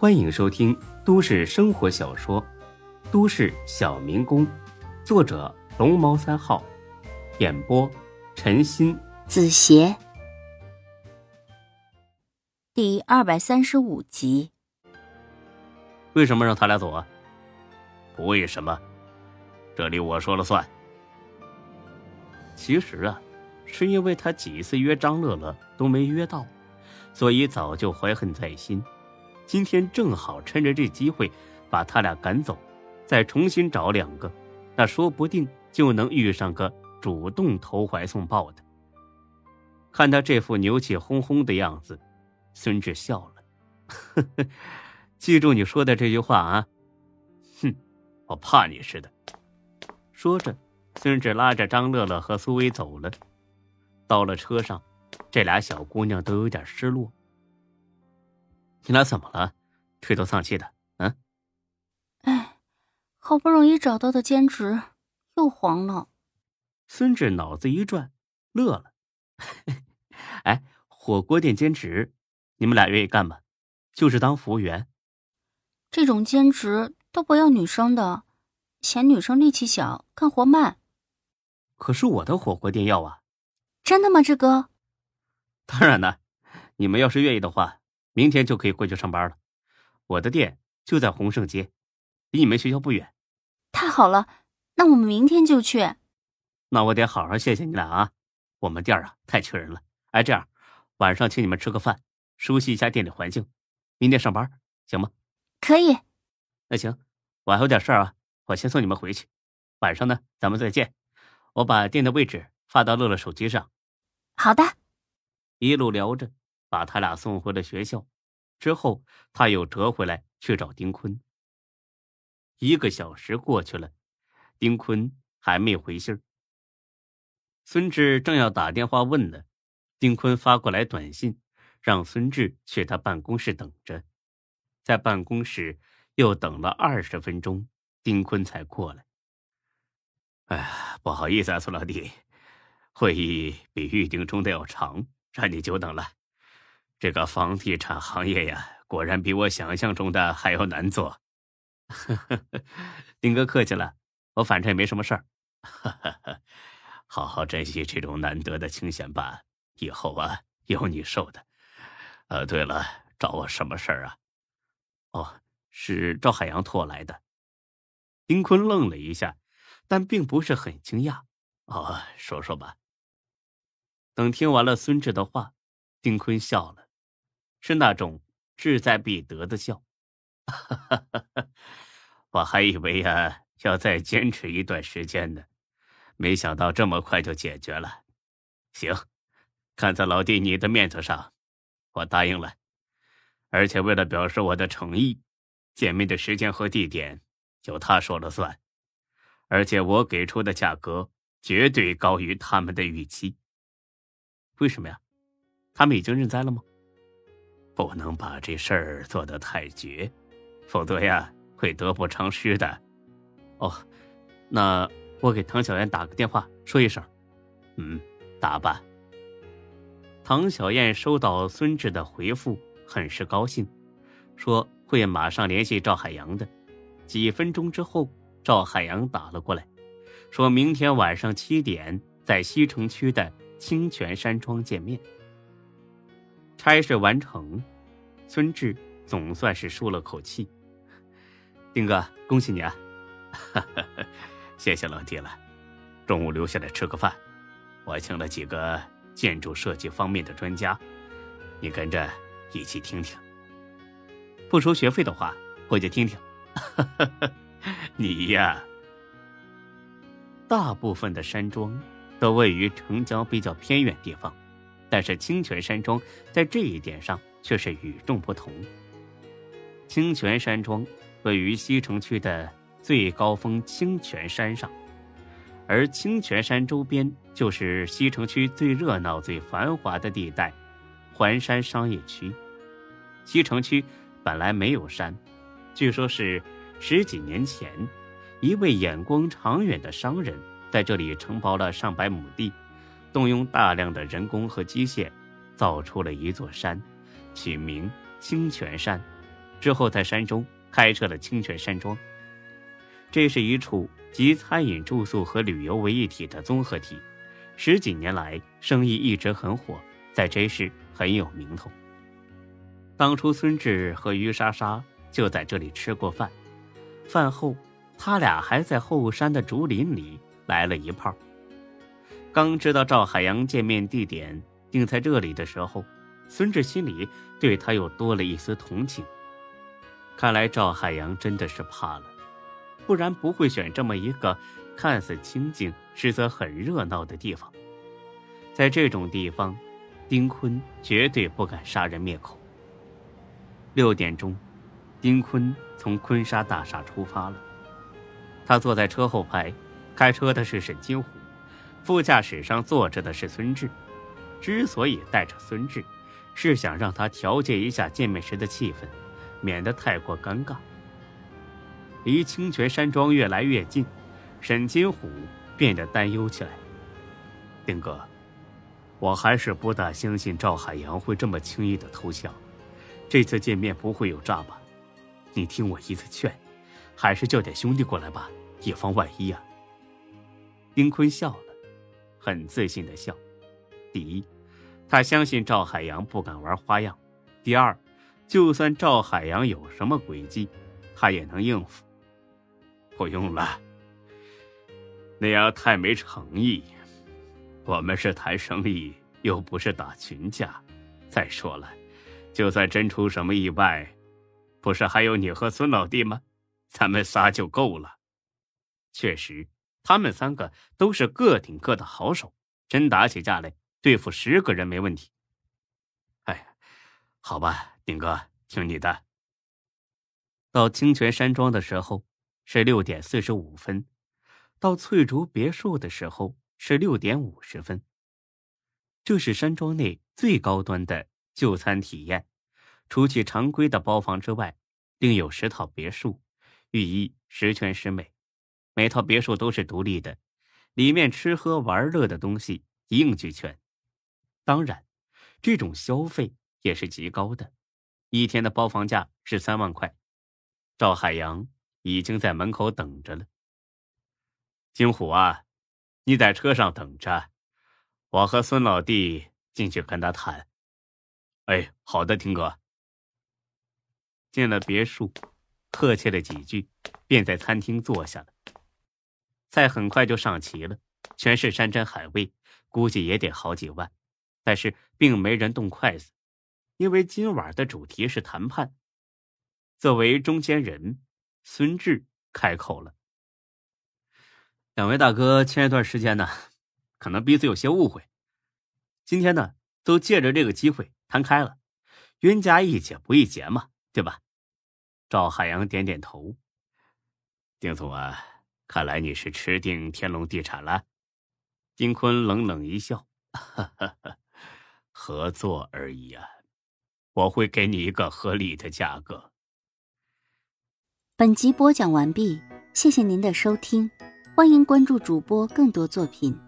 欢迎收听都市生活小说《都市小民工》，作者龙猫三号，演播陈鑫、子邪，第二百三十五集。为什么让他俩走啊？不为什么，这里我说了算。其实啊，是因为他几次约张乐乐都没约到，所以早就怀恨在心。今天正好趁着这机会把他俩赶走，再重新找两个，那说不定就能遇上个主动投怀送抱的。看他这副牛气哄哄的样子，孙志笑了：“呵呵，记住你说的这句话啊！”“哼，我怕你似的。”说着，孙志拉着张乐乐和苏薇走了。到了车上，这俩小姑娘都有点失落。你俩怎么了？垂头丧气的，嗯？哎，好不容易找到的兼职又黄了。孙志脑子一转，乐了。哎，火锅店兼职，你们俩愿意干吗？就是当服务员。这种兼职都不要女生的，嫌女生力气小，干活慢。可是我的火锅店要啊。真的吗，志哥？当然了，你们要是愿意的话。明天就可以过去上班了，我的店就在洪盛街，离你们学校不远。太好了，那我们明天就去。那我得好好谢谢你俩啊，我们店啊太缺人了。哎，这样，晚上请你们吃个饭，熟悉一下店里环境。明天上班行吗？可以。那行，我还有点事儿啊，我先送你们回去。晚上呢，咱们再见。我把店的位置发到乐乐手机上。好的。一路聊着。把他俩送回了学校，之后他又折回来去找丁坤。一个小时过去了，丁坤还没回信儿。孙志正要打电话问呢，丁坤发过来短信，让孙志去他办公室等着。在办公室又等了二十分钟，丁坤才过来。哎呀，不好意思啊，孙老弟，会议比预定中的要长，让你久等了。这个房地产行业呀，果然比我想象中的还要难做。丁哥客气了，我反正也没什么事儿。好好珍惜这种难得的清闲吧，以后啊有你受的。呃，对了，找我什么事儿啊？哦，是赵海洋托我来的。丁坤愣了一下，但并不是很惊讶。哦，说说吧。等听完了孙志的话，丁坤笑了。是那种志在必得的笑，我还以为呀要再坚持一段时间呢，没想到这么快就解决了。行，看在老弟你的面子上，我答应了。而且为了表示我的诚意，见面的时间和地点由他说了算，而且我给出的价格绝对高于他们的预期。为什么呀？他们已经认栽了吗？不能把这事儿做得太绝，否则呀会得不偿失的。哦，那我给唐小燕打个电话说一声。嗯，打吧。唐小燕收到孙志的回复，很是高兴，说会马上联系赵海洋的。几分钟之后，赵海洋打了过来，说明天晚上七点在西城区的清泉山庄见面。差事完成。孙志总算是舒了口气，丁哥，恭喜你啊！谢谢老弟了。中午留下来吃个饭，我请了几个建筑设计方面的专家，你跟着一起听听。不收学费的话，我就听听。你呀，大部分的山庄都位于城郊比较偏远地方，但是清泉山庄在这一点上。却是与众不同。清泉山庄位于西城区的最高峰清泉山上，而清泉山周边就是西城区最热闹、最繁华的地带——环山商业区。西城区本来没有山，据说是十几年前，一位眼光长远的商人在这里承包了上百亩地，动用大量的人工和机械，造出了一座山。取名清泉山，之后在山中开设了清泉山庄。这是一处集餐饮、住宿和旅游为一体的综合体，十几年来生意一直很火，在 J 市很有名头。当初孙志和于莎莎就在这里吃过饭，饭后他俩还在后山的竹林里来了一炮。刚知道赵海洋见面地点定在这里的时候，孙志心里对他又多了一丝同情。看来赵海洋真的是怕了，不然不会选这么一个看似清静，实则很热闹的地方。在这种地方，丁坤绝对不敢杀人灭口。六点钟，丁坤从坤沙大厦出发了。他坐在车后排，开车的是沈金虎。副驾驶上坐着的是孙志，之所以带着孙志，是想让他调节一下见面时的气氛，免得太过尴尬。离清泉山庄越来越近，沈金虎变得担忧起来。丁哥，我还是不大相信赵海洋会这么轻易的投降，这次见面不会有诈吧？你听我一次劝，还是叫点兄弟过来吧，以防万一啊。丁坤笑了。很自信的笑。第一，他相信赵海洋不敢玩花样；第二，就算赵海洋有什么诡计，他也能应付。不用了，那样太没诚意。我们是谈生意，又不是打群架。再说了，就算真出什么意外，不是还有你和孙老弟吗？咱们仨就够了。确实。他们三个都是各顶各的好手，真打起架来，对付十个人没问题。哎，好吧，丁哥，听你的。到清泉山庄的时候是六点四十五分，到翠竹别墅的时候是六点五十分。这是山庄内最高端的就餐体验，除去常规的包房之外，另有十套别墅，寓意十全十美。每套别墅都是独立的，里面吃喝玩乐的东西一应俱全。当然，这种消费也是极高的，一天的包房价是三万块。赵海洋已经在门口等着了。金虎啊，你在车上等着，我和孙老弟进去跟他谈。哎，好的，听哥。进了别墅，客气了几句，便在餐厅坐下了。菜很快就上齐了，全是山珍海味，估计也得好几万。但是并没人动筷子，因为今晚的主题是谈判。作为中间人，孙志开口了：“两位大哥，前一段时间呢，可能彼此有些误会。今天呢，都借着这个机会谈开了，冤家宜解不宜结嘛，对吧？”赵海洋点点头：“丁总啊。”看来你是吃定天龙地产了，丁坤冷冷一笑：“哈哈哈，合作而已啊，我会给你一个合理的价格。”本集播讲完毕，谢谢您的收听，欢迎关注主播更多作品。